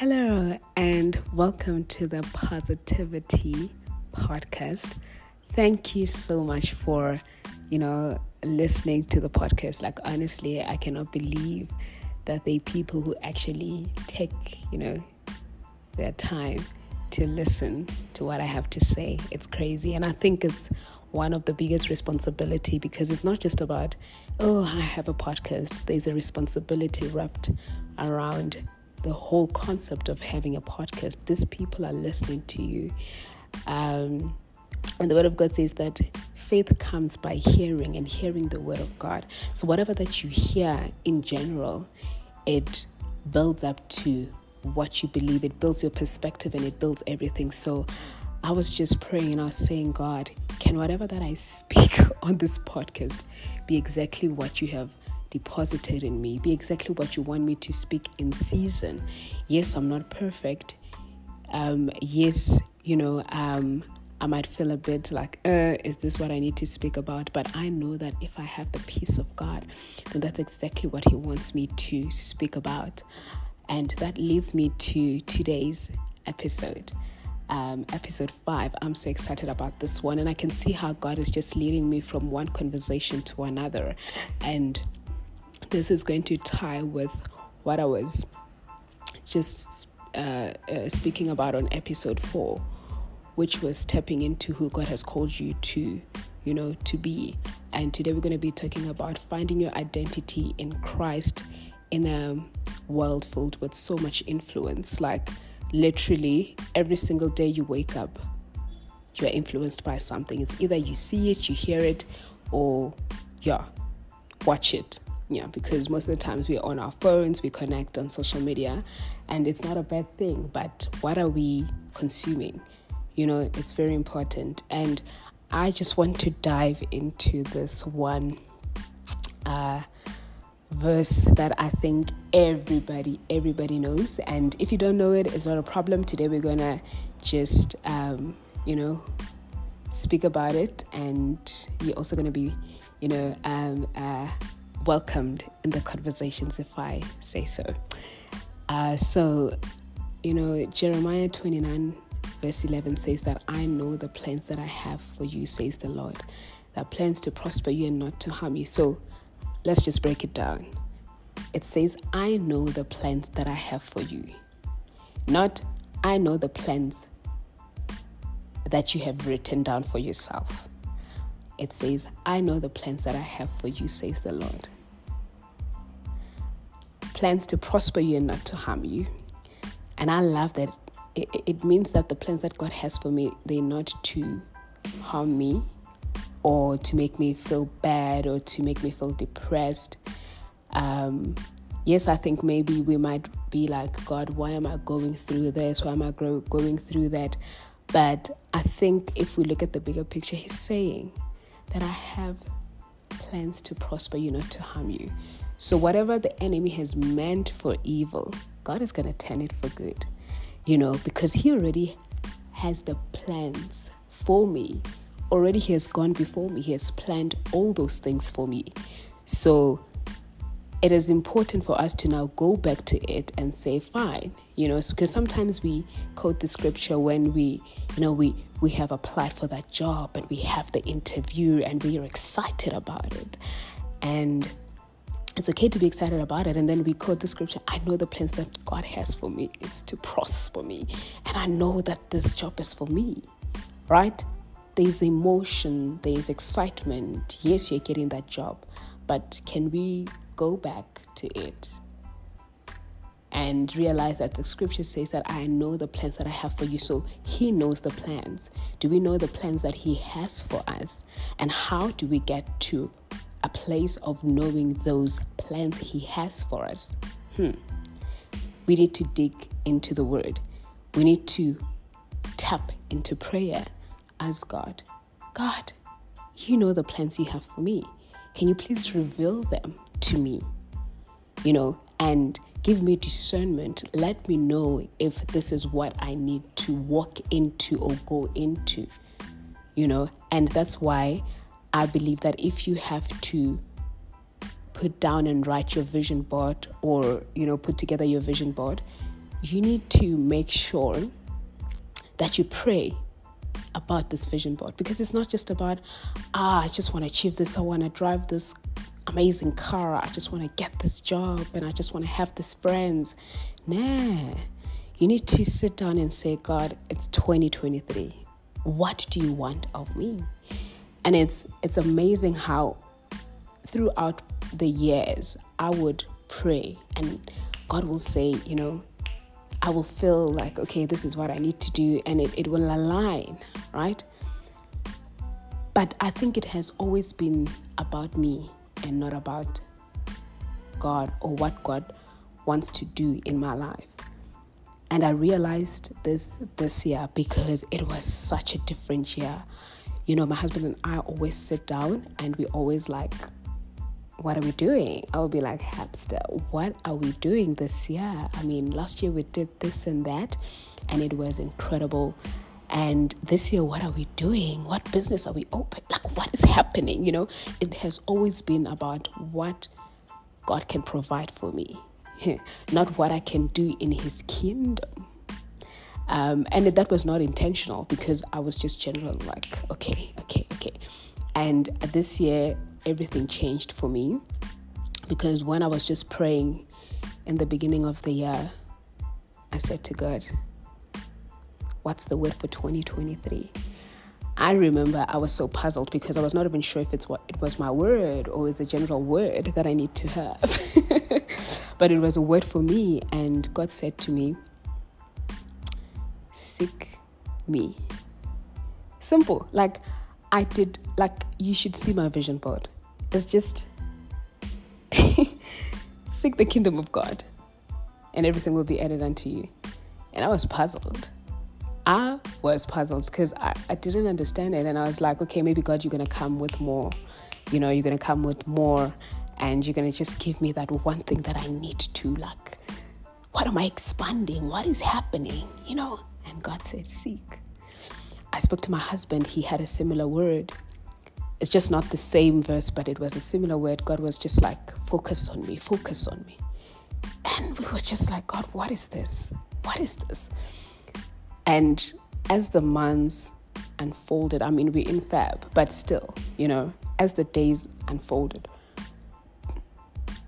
Hello, and welcome to the Positivity Podcast. Thank you so much for, you know, listening to the podcast. Like, honestly, I cannot believe that are people who actually take, you know, their time to listen to what I have to say. It's crazy. And I think it's one of the biggest responsibility because it's not just about, oh, I have a podcast. There's a responsibility wrapped around the whole concept of having a podcast. These people are listening to you. Um, and the word of God says that faith comes by hearing and hearing the word of God. So, whatever that you hear in general, it builds up to what you believe, it builds your perspective and it builds everything. So, I was just praying and I was saying, God, can whatever that I speak on this podcast be exactly what you have deposited in me, be exactly what you want me to speak in season. Yes, I'm not perfect. Um, yes, you know, um, I might feel a bit like, uh, is this what I need to speak about? But I know that if I have the peace of God, then that's exactly what He wants me to speak about. And that leads me to today's episode. Um, episode five. I'm so excited about this one, and I can see how God is just leading me from one conversation to another. And this is going to tie with what I was just uh, uh, speaking about on episode four, which was stepping into who God has called you to, you know, to be. And today we're going to be talking about finding your identity in Christ in a world filled with so much influence. Like literally every single day you wake up, you are influenced by something. It's either you see it, you hear it, or yeah, watch it yeah because most of the times we're on our phones we connect on social media and it's not a bad thing but what are we consuming? You know it's very important. And i just want to dive into this one uh, verse that i think everybody everybody knows. And if you don't know it it's not a problem. Today we're gonna just um, you know speak about it. And you're also gonna be you know um, uh, welcomed in the conversations, if I say so. Uh, so, you know, Jeremiah 29, verse 11 says that I know the plans that I have for you, says the Lord. That plans to prosper you and not to harm you. So, let's just break it down. It says, I know the plans that I have for you. Not, I know the plans that you have written down for yourself it says, I know the plans that I have for you, says the Lord. Plans to prosper you and not to harm you. And I love that it, means that the plans that God has for me, they're not to harm me or to make me feel bad or to make me feel depressed. Um, yes, I think maybe we might be like, God, why am I going through this? Why am I going through that? But I think if we look at the bigger picture, He's saying, that I have plans to prosper you, not to harm you. So, whatever the enemy has meant for evil, God is going to turn it for good, you know, because He already has the plans for me. Already, He has gone before me, He has planned all those things for me. So, it is important for us to now go back to it and say, fine, you know, because sometimes we quote the scripture when we, you know, we, we have applied for that job and we have the interview and we are excited about it. And it's okay to be excited about it. And then we quote the scripture I know the plans that God has for me is to prosper me. And I know that this job is for me, right? There's emotion, there's excitement. Yes, you're getting that job. But can we go back to it and realize that the scripture says that I know the plans that I have for you. So he knows the plans. Do we know the plans that he has for us? And how do we get to a place of knowing those plans he has for us? Hmm. We need to dig into the word. We need to tap into prayer. Ask God, God, you know the plans you have for me. Can you please reveal them to me? You know, and give me discernment. Let me know if this is what I need to walk into or go into, you know, and that's why I believe that if you have to put down and write your vision board or, you know, put together your vision board, you need to make sure that you pray about this vision board because it's not just about ah I just want to achieve this I want to drive this amazing car I just want to get this job and I just want to have these friends. Nah. You need to sit down and say God it's 2023 what do you want of me? And it's it's amazing how throughout the years I would pray and God will say you know I will feel like, okay, this is what I need to do, and it, it will align, right? But I think it has always been about me and not about God or what God wants to do in my life. And I realized this this year because it was such a different year. You know, my husband and I always sit down and we always like what are we doing? I would be like, Hamster, what are we doing this year? I mean, last year we did this and that, and it was incredible. And this year, what are we doing? What business are we open? Like, what is happening? You know, it has always been about what God can provide for me, not what I can do in His kingdom. Um, and that was not intentional because I was just general, like, okay, okay, okay. And this year, everything changed for me because when I was just praying in the beginning of the year, I said to God, What's the word for 2023? I remember I was so puzzled because I was not even sure if it's what it was my word or was a general word that I need to have. but it was a word for me, and God said to me, Seek me. Simple. Like I did, like, you should see my vision board. It's just seek the kingdom of God, and everything will be added unto you. And I was puzzled. I was puzzled because I, I didn't understand it. And I was like, okay, maybe God, you're to come with more. You know, you're to come with more, and you're to just give me that one thing that I need to, like, what am I expanding? What is happening? You know? And God said, seek. I spoke to my husband, he had a similar word. It's just not the same verse, but it was a similar word. God was just like, focus on me, focus on me. And we were just like, God, what is this? What is this? And as the months unfolded, I mean, we're in Feb, but still, you know, as the days unfolded,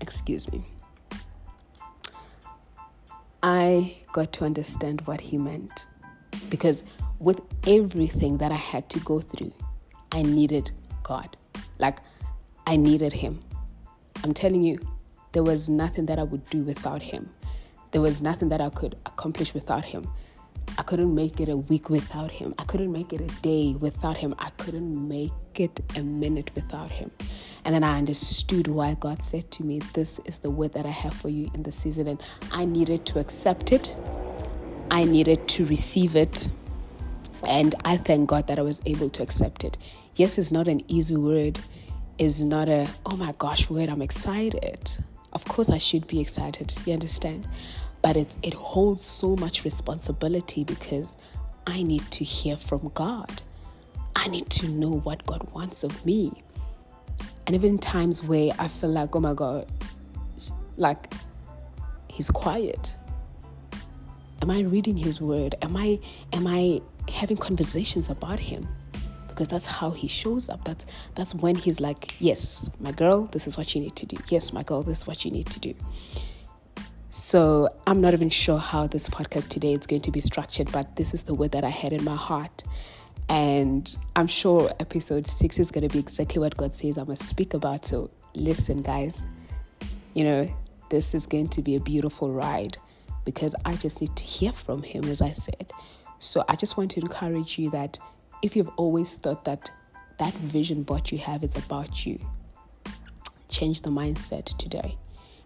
excuse me, I got to understand what he meant. Because with everything that I had to go through, I needed God. Like, I needed Him. I'm telling you, there was nothing that I would do without Him. There was nothing that I could accomplish without Him. I couldn't make it a week without Him. I couldn't make it a day without Him. I couldn't make it a minute without Him. And then I understood why God said to me, This is the word that I have for you in the season. And I needed to accept it, I needed to receive it and I thank God that I was able to accept it. Yes, it's not an easy word, it's not a, oh my gosh, word, I'm excited. Of course, I should be excited, you understand? But it, it holds so much responsibility because I need to hear from God. I need to know what God wants of me. And even times where I feel like, oh my God, like He's quiet. Am I reading His word? Am I am I having conversations about him because that's how he shows up. That's that's when he's like yes my girl this is what you need to do. Yes my girl this is what you need to do. So i'm not even sure how this podcast today is going to be structured but this is the word that i had in my heart. And i'm sure episode 6 is going to be exactly what god says i'm going speak about. So listen guys you know this is going to be a beautiful ride because i just need to hear from him as i said so I just want to encourage you that if you've always thought that that vision board you have is about you, change the mindset today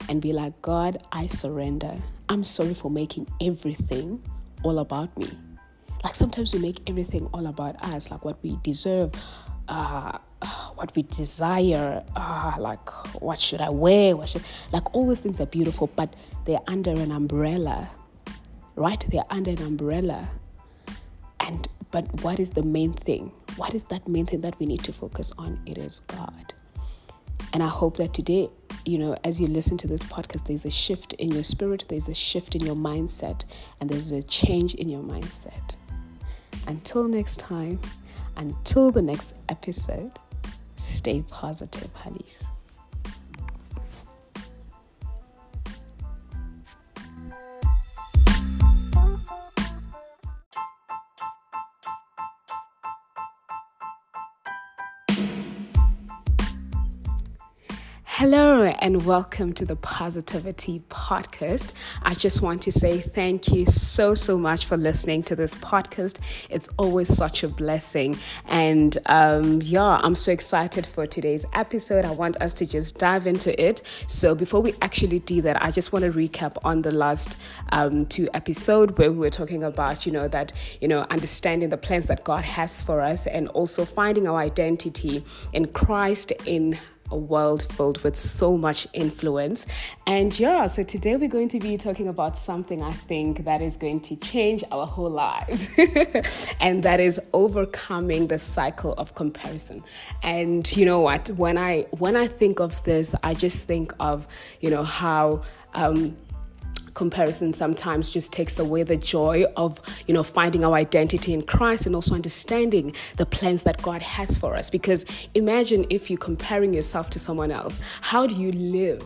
and be like, God, I surrender. I'm sorry for making everything all about me. Like sometimes we make everything all about us, like what we deserve, uh, what we desire, uh, like what should I wear, what should like all those things are beautiful, but they're under an umbrella, right? They're under an umbrella but what is the main thing? What is that main thing that we need to focus on? It is God. And I hope that today you know, as you listen to this podcast, there's a shift in your spirit, there's a shift in your mindset, and there's a change in your mindset. Until next time, until the next episode, stay positive, honeys. Hello and welcome to the Positivity Podcast. I just want to say thank you so, so much for listening to this podcast. It's always such a blessing. And um, yeah, I'm so excited for today's episode. I want us to just dive into it. So before we actually do that, I just want to recap on the last um, two episodes where we were talking about, you know, that, you know, understanding the plans that God has for us and also finding our identity in Christ in a world filled with so much influence. And yeah, so today we're going to be talking about something I think that is going to change our whole lives. and that is overcoming the cycle of comparison. And you know what, when I when I think of this, I just think of, you know, how um comparison sometimes just takes away the joy of, you know, finding our identity in Christ and also understanding the plans that God has for us. Because imagine if you're comparing yourself to someone else, how do you live?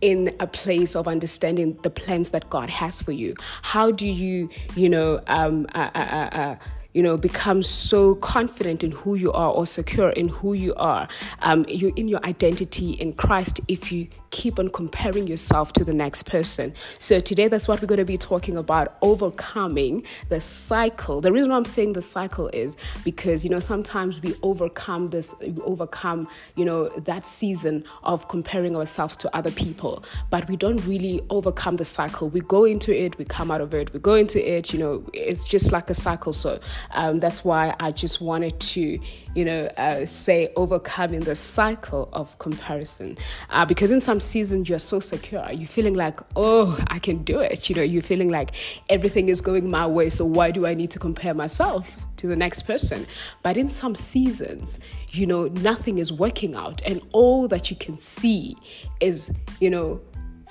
in a place of understanding the plans that God has for you? How do you, you know, um, uh, uh, uh, uh you know, become so confident in who you are or secure in who you are, um, you in your identity in Christ if you keep on comparing yourself to the next person. So today that's what we're going to be talking about overcoming the cycle. The reason why I'm saying the cycle is because you know sometimes we overcome this we overcome, you know, that season of comparing ourselves to other people, but we don't really overcome the cycle. We go into it, we come out of it, we go into it, you know, it's just like a cycle. So um, that's why I just wanted to you know, uh, say overcoming the cycle of comparison. Uh, because in some seasons you're so secure, you're feeling like, oh, I can do it. You know, you're feeling like everything is going my way, so why do I need to compare myself to the next person? But in some seasons, you know, nothing is working out, and all that you can see is, you know,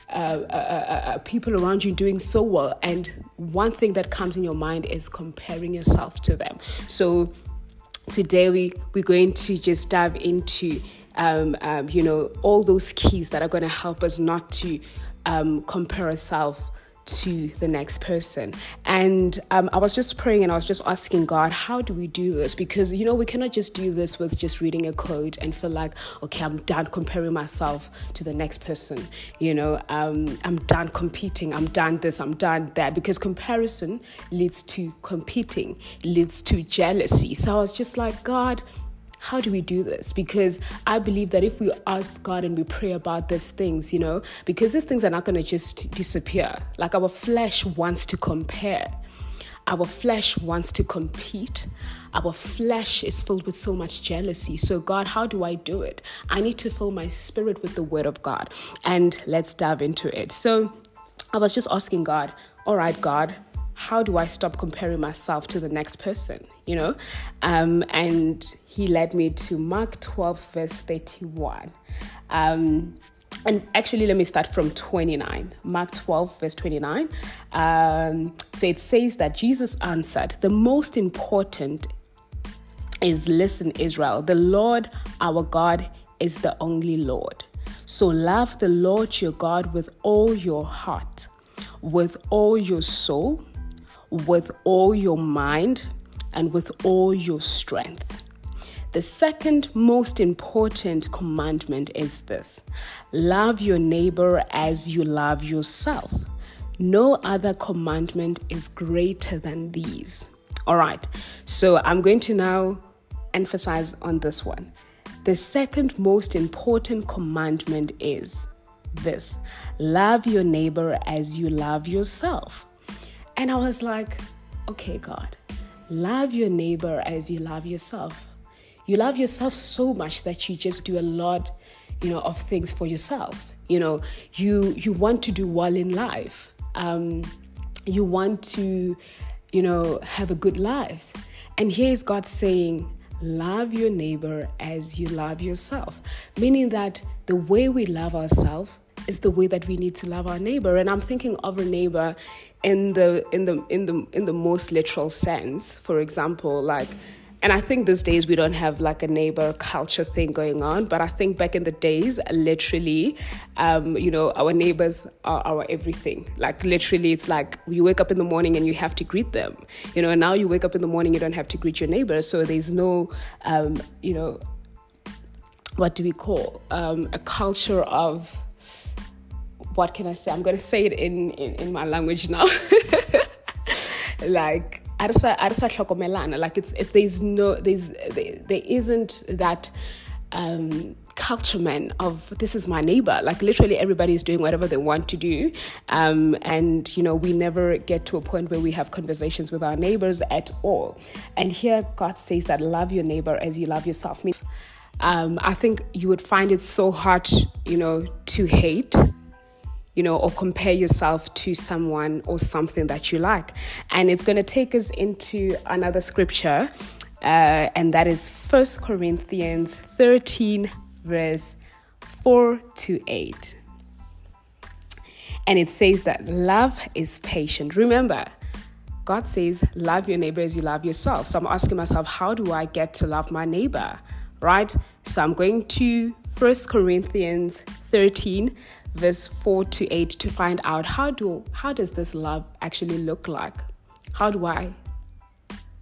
uh, uh, uh, uh, people around you doing so well. And one thing that comes in your mind is comparing yourself to them. So today we we're going to just dive into um, um, you know all those keys that are going to help us not to um, compare ourselves to the next person. And um, I was just praying and I was just asking God, how do we do this? Because, you know, we cannot just do this with just reading a code and feel like, okay, I'm done comparing myself to the next person. You know, um, I'm done competing, I'm done this, I'm done that. Because comparison leads to competing, leads to jealousy. So I was just like, God, how do we do this? Because I believe that if we ask God and we pray about these things, you know, because these things are not going to just disappear. Like our flesh wants to compare. Our flesh wants to compete. Our flesh is filled with so much jealousy. So, God, how do I do it? I need to fill my spirit with the word of God. And let's dive into it. So, I was just asking God, all right, God, how do I stop comparing myself to the next person? You know? Um, and he led me to Mark 12, verse 31. Um, and actually, let me start from 29. Mark 12, verse 29. Um, so it says that Jesus answered, The most important is listen, Israel, the Lord our God is the only Lord. So love the Lord your God with all your heart, with all your soul, with all your mind and with all your strength. The second most important commandment is this love your neighbor as you love yourself. No other commandment is greater than these. All right, so I'm going to now emphasize on this one. The second most important commandment is this love your neighbor as you love yourself. And I was like, okay, God, love your neighbor as you love yourself. You love yourself so much that you just do a lot, you know, of things for yourself. You know, you you want to do well in life. Um, you want to, you know, have a good life. And here is God saying, love your neighbor as you love yourself. Meaning that the way we love ourselves is the way that we need to love our neighbor. And I'm thinking of a neighbor in the in the in the in the most literal sense. For example, like and I think these days we don't have like a neighbor culture thing going on, but I think back in the days, literally, um, you know, our neighbors are our everything. Like literally, it's like you wake up in the morning and you have to greet them. You know, and now you wake up in the morning, you don't have to greet your neighbors, so there's no, um, you know, what do we call um, a culture of what can I say? I'm to say it in, in, in my language now. like arsa arsa hlokomelana like it's it, there's no there's there, there isn't that um, culture man of this is my neighbor. Like literally everybody is doing whatever they want to do. Um, and you know we never get to a point where we have conversations with our neighbors at all. And here god says that love your neighbor as you love yourself. Um, i think you would find it so hard you know to hate you know, or compare yourself to someone or something that you like. And it's going to take us into another scripture, uh, and that is First Corinthians 13, verse 4 to 8. And it says that love is patient. Remember, God says, love your neighbor as you love yourself. So I'm asking myself, how do I get to love my neighbor? Right? So I'm going to First Corinthians 13, verse 4 to 8 to find out how do how does this love actually look like how do i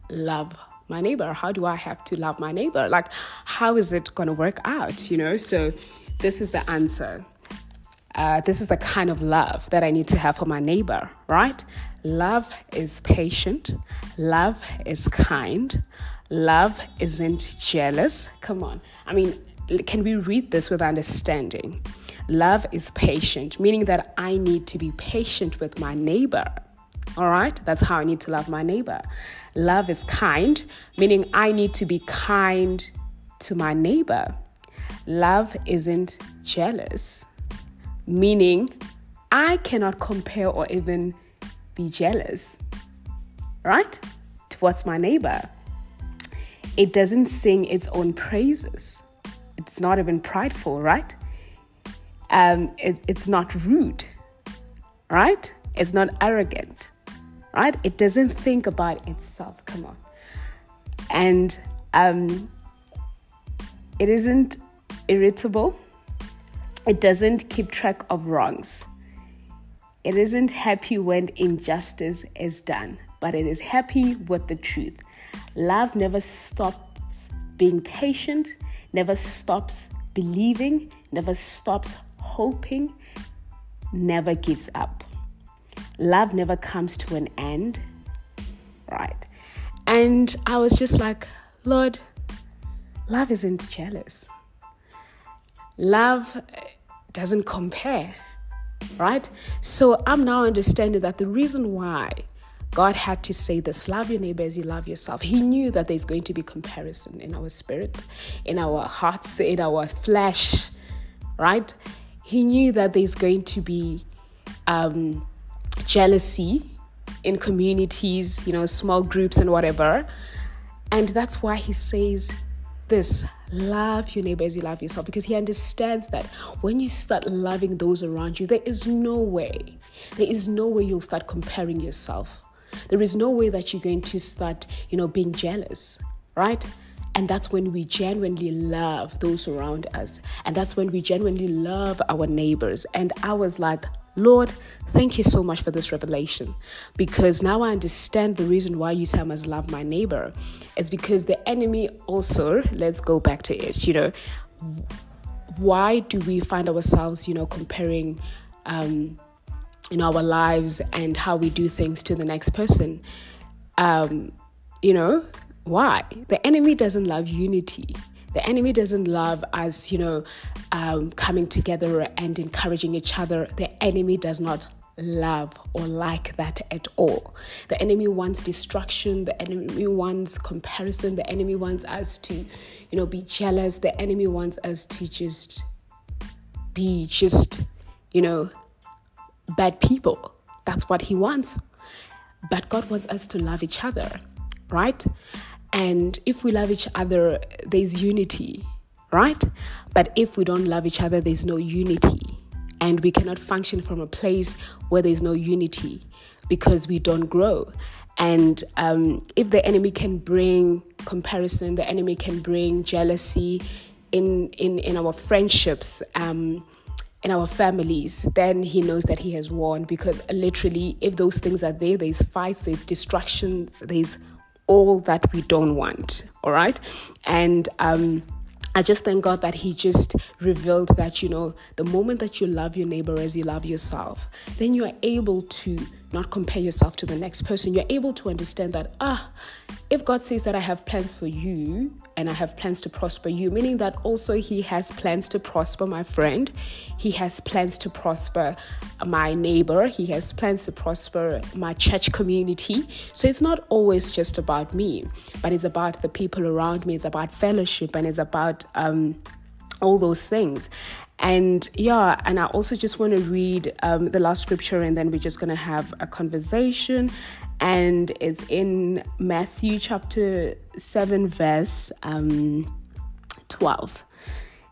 love my neighbor how do i have to love my neighbor like how is it going to work out you know so this is the answer uh, this is the kind of love that I need to have for my neighbor, right? Love is patient. Love is kind. Love isn't jealous. Come on. I mean, can we read this with understanding? Love is patient, meaning that I need to be patient with my neighbor. All right, that's how I need to love my neighbor. Love is kind, meaning I need to be kind to my neighbor. Love isn't jealous, meaning I cannot compare or even be jealous, right? Towards my neighbor. It doesn't sing its own praises. It's not even prideful, right? Um, it, it's not rude, right? It's not arrogant, right? It doesn't think about itself. Come on. And um, it isn't irritable. It doesn't keep track of wrongs. It isn't happy when injustice is done, but it is happy with the truth. Love never stops being patient, never stops believing, never stops hoping never gives up. Love never comes to an end. Right. And I was just like, Lord, love isn't jealous. Love doesn't compare. Right? So I'm now understanding that the reason why God had to say this love your neighbor as you love yourself. He knew that there's going to be comparison in our spirit, in our hearts, in our flesh, right? He knew that there's going to be um, jealousy in communities, you know, small groups and whatever. And that's why he says this love your neighbor as you love yourself because he understands that when you start loving those around you, there is no way, there is no way you'll start comparing yourself. There is no way that you're going to start, you know, being jealous, right? And that's when we genuinely love those around us. And that's when we genuinely love our neighbors. And I was like, Lord, thank you so much for this revelation. Because now I understand the reason why you say I must love my neighbor. It's because the enemy also, let's go back to it, you know, why do we find ourselves, you know, comparing um, in our lives and how we do things to the next person? Um, you know, why? The enemy doesn't love unity. The enemy doesn't love us, you know, um, coming together and encouraging each other. The enemy does not love or like that at all. The enemy wants destruction. The enemy wants comparison. The enemy wants us to, you know, be jealous. The enemy wants us to just be just, you know, bad people. That's what he wants. But God wants us to love each other, right? And if we love each other, there's unity, right? But if we don't love each other, there's no unity. And we cannot function from a place where there's no unity because we don't grow. And um, if the enemy can bring comparison, the enemy can bring jealousy in in in our friendships. Um, in our families, then he knows that he has won because literally, if those things are there, there's fights, there's destruction, there's all that we don't want. All right. And um, I just thank God that He just revealed that, you know, the moment that you love your neighbor as you love yourself, then you are able to not compare yourself to the next person. You're able to understand that, ah, if God says that I have plans for you and I have plans to prosper you, meaning that also He has plans to prosper my friend, He has plans to prosper my neighbor, He has plans to prosper my church community. So it's not always just about me, but it's about the people around me, it's about fellowship, and it's about um, all those things. And yeah, and I also just want to read um, the last scripture and then we're just going to have a conversation. And it's in Matthew chapter 7, verse um, 12.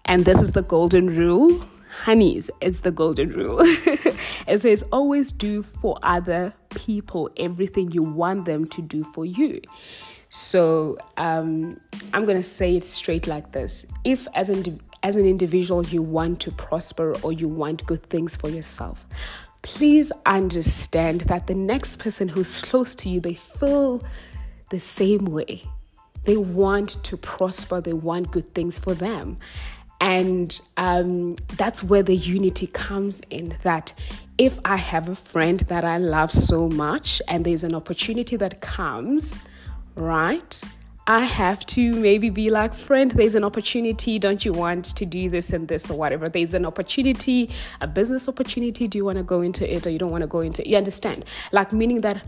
And this is the golden rule. Honeys, it's the golden rule. it says, always do for other people everything you want them to do for you. So um, I'm going to say it straight like this. If, as an as an individual you want to prosper or you want good things for yourself, please understand that the next person who's close to you, they feel the same way. They want to prosper, they want good things for them. And um, that's where the unity comes in that if I have a friend that I love so much and there's an opportunity that comes, right? I have to maybe be like, friend, there's an opportunity. Don't you want to do this and this or whatever? There's an opportunity, a business opportunity. Do you want to go into it or you don't want to go into it? You understand? Like, meaning that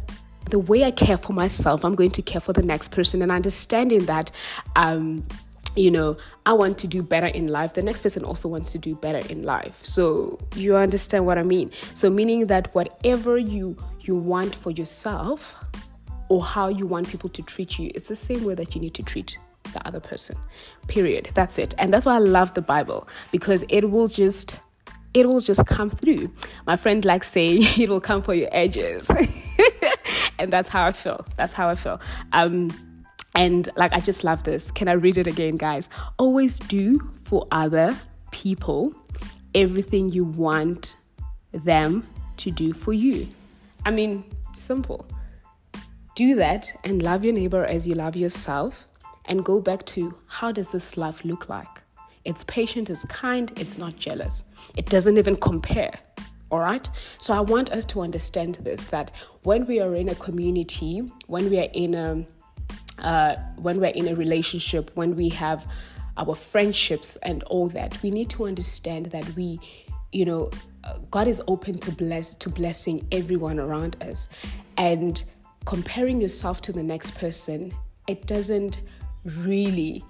the way I care for myself, I'm going to care for the next person. And understanding that, um, you know, I want to do better in life. The next person also wants to do better in life. So you understand what I mean? So meaning that whatever you you want for yourself, or how you want people to treat you, it's the same way that you need to treat the other person. Period. That's it. And that's why I love the Bible because it will just it will just come through. My friend likes saying it will come for your edges. and that's how I feel. That's how I feel. Um and like I just love this. Can I read it again, guys? Always do for other people everything you want them to do for you. I mean, simple do that and love your neighbor as you love yourself and go back to how does this love look like? It's patient, it's kind, it's not jealous. It doesn't even compare. All right. So I want us to understand this that when we are in a community, when we are in a uh, when we're in a relationship, when we have our friendships and all that, we need to understand that we, you know, God is open to bless to blessing everyone around us, and comparing yourself to the next person, it doesn't really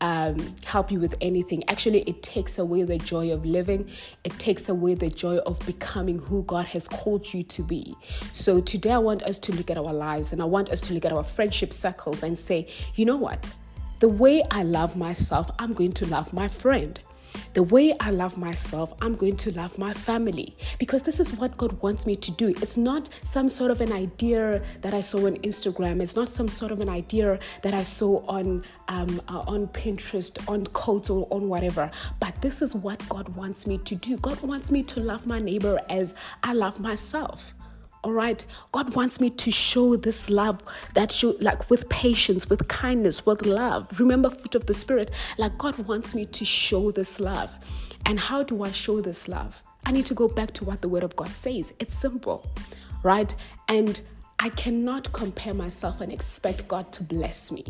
um, help you with anything. Actually, it takes away the joy of living, it takes away the joy of becoming who God has called you to be. So, today I want us to look at our lives and I want us to look at our friendship circles and say, you know what? The way I love myself, I'm going to love my friend. The way I love myself, I'm going to love my family because this is what God wants me to do. It's not some sort of an idea that I saw on Instagram. It's not some sort of an idea that I saw on um, uh, on Pinterest, on quotes, or on whatever. But this is what God wants me to do. God wants me to love my neighbor as I love myself all right god wants me to show this love that show like with patience with kindness with love. Remember fruit of the spirit like god wants me to show this love. And how do i show this love? I need to go back to what the word of god says. It's simple right? And i cannot compare myself and expect god to bless me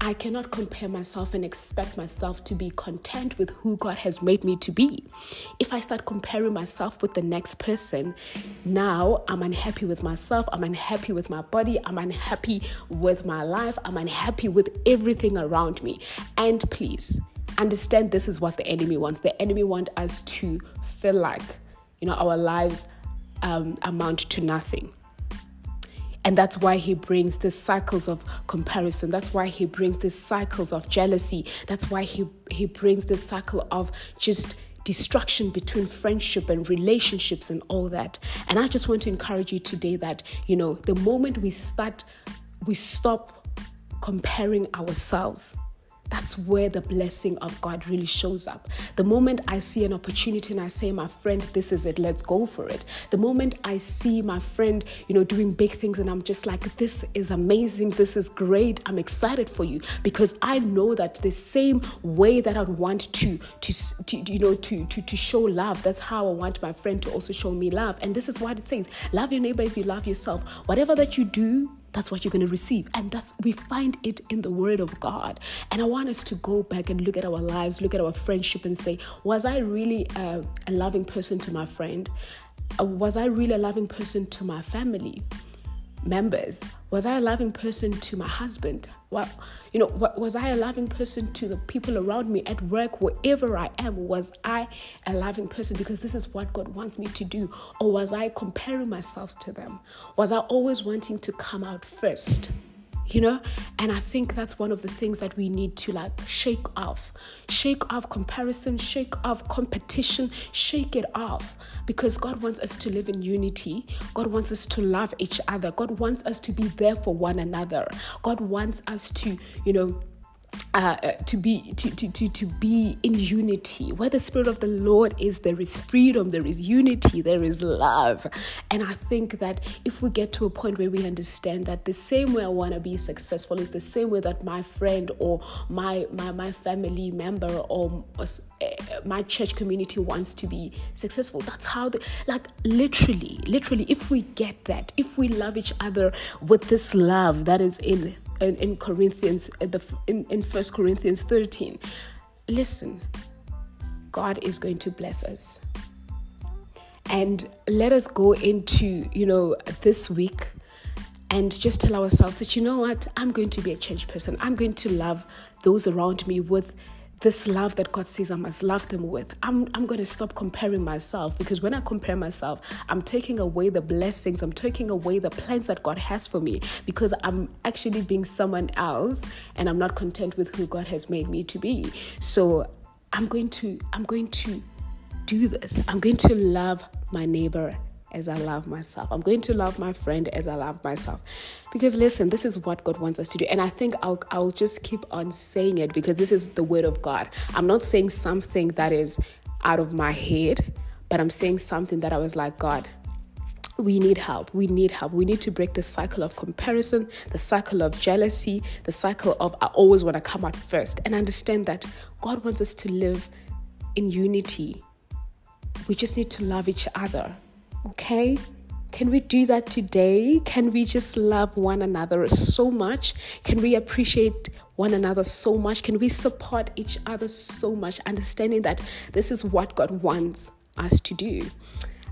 I cannot compare myself and expect myself to be content with who God has made me to be. If I start comparing myself with the next person, now I'm unhappy with myself, I'm unhappy with my body, I'm unhappy with my life, I'm unhappy with everything around me. And please, understand this is what the enemy wants. The enemy wants us to feel like, you know, our lives um, amount to nothing And that's why he brings the cycles of comparison. That's why he brings the cycles of jealousy. That's why he, he brings the cycle of just destruction between friendship and relationships and all that. And I just want to encourage you today that, you know, the moment we start, we stop comparing ourselves that's where the blessing of God really shows up. The moment I see an opportunity and I say, my friend, this is it, let's go for it. The moment I see my friend, you know, doing big things and I'm just like, this is amazing, this is great, I'm excited for you because I know that the same way that I'd want to, to, to you know, to, to, to show love, that's how I want my friend to also show me love. And this is what it says love your neighbor as you love yourself. Whatever that you do, that's what you're going to receive. And that's we find it in the word of god. And i want us to go back and look at our lives look at our friendship and say was i really a loving person to my friend? Uh, was i really a loving person to my family members? Was I a loving person to my husband? Well, you know, was I a loving person to the people around me at work, wherever I am? Was I a loving person because this is what God wants me to do? Or was I comparing myself to them? Was I always wanting to come out first? You know? And i think that's one of the things that we need to like shake off. Shake off comparison shake off competition shake it off. Because god wants us to live in unity. God wants us to love each other. God wants us to be there for one another. God wants us to you know uh, uh, to be to, to, to, to be in unity where the spirit of the lord is there is freedom there is unity there is love. And i think that if we get to a point where we understand that the same way i want to be successful is the same way that my friend or my my, my family member or uh, my church community wants to be successful that's how the like literally literally if we get that if we love each other with this love that is in in, in Corinthians, in, the, in, in 1 Corinthians 13. Listen, God is going to bless us. And let us go into, you know, this week and just tell ourselves that, you know what, I'm going to be a changed person. I'm going to love those around me with this love that God says I must love them with. I'm, I'm going to stop comparing myself because when I compare myself, I'm taking away the blessings, I'm taking away the plans that God has for me because I'm actually being someone else and I'm not content with who God has made me to be. So I'm going to, I'm going to do this. I'm going to love my neighbor as I love myself. I'm going to love my friend as I love myself. Because listen, this is what God wants us to do. And I think I'll, I'll just keep on saying it because this is the word of God. I'm not saying something that is out of my head, but I'm saying something that I was like, God, we need help. We need help. We need to break the cycle of comparison, the cycle of jealousy, the cycle of I always want to come out first. And understand that God wants us to live in unity. We just need to love each other. Okay? Can we do that today? Can we just love one another so much? Can we appreciate one another so much? Can we support each other so much? Understanding that this is what God wants us to do.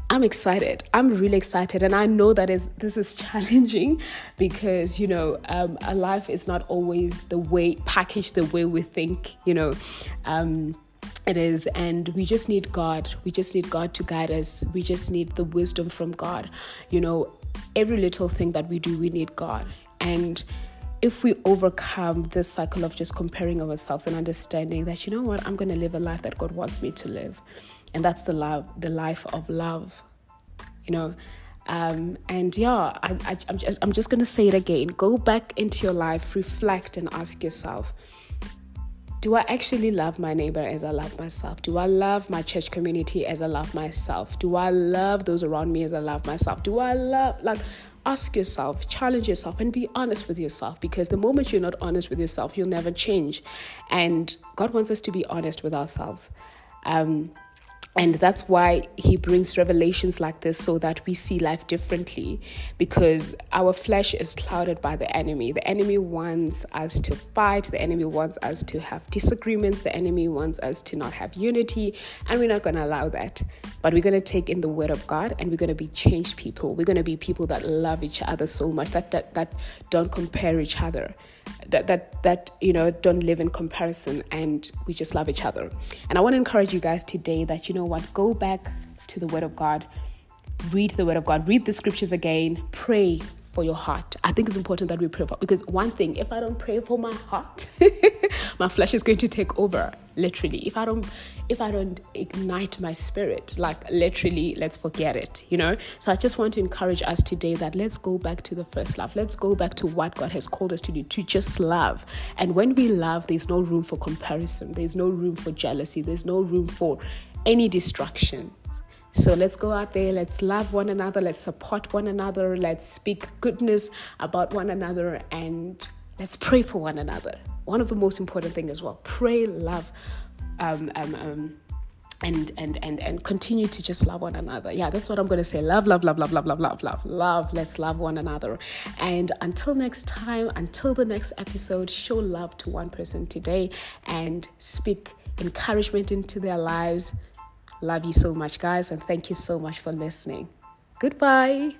I'm excited. I'm really excited, and I know that is this is challenging because you know um, a life is not always the way packaged the way we think. You know, um, it is and we just need god. We just need god to guide us. We just need the wisdom from god. You know every little thing that we do we need god. And if we overcome this cycle of just comparing ourselves and understanding that you know what i'm going to live a life that god wants me to live. And that's the love the life of love you know? Um, and yeah I, I, I'm just, I'm just going to say it again. Go back into your life reflect and ask yourself do I actually love my neighbor as I love myself? Do I love my church community as I love myself? Do I love those around me as I love myself? Do I love, like, ask yourself, challenge yourself, and be honest with yourself because the moment you're not honest with yourself, you'll never change. And God wants us to be honest with ourselves. Um, and that's why he brings revelations like this so that we see life differently because our flesh is clouded by the enemy. The enemy wants us to fight, the enemy wants us to have disagreements, the enemy wants us to not have unity, and we're not going to allow that. But we're going to take in the word of God and we're going to be changed people. We're going to be people that love each other so much that that, that don't compare each other that that that you know don't live in comparison and we just love each other. And i want to encourage you guys today that you know what go back to the word of god read the word of god read the scriptures again pray for your heart. I think it's important that we pray for because one thing, if I don't pray for my heart, my flesh is going to take over. Literally, if I don't, if I don't ignite my spirit, like literally, let's forget it. You know. So I just want to encourage us today that let's go back to the first love. Let's go back to what God has called us to do, to just love. And when we love, there's no room for comparison. There's no room for jealousy. There's no room for any distraction. So let's go out there, let's love one another, let's support one another, let's speak goodness about one another, and let's pray for one another. One of the most important things as well pray, love, um, um, um, and and and and continue to just love one another. Yeah, that's what I'm gonna say. Love, love, love, love, love, love, love, love. love. Let's love one another. And until next time, until the next episode, show love to one person today and speak encouragement into their lives. Love you so much, guys, and thank you so much for listening. Goodbye.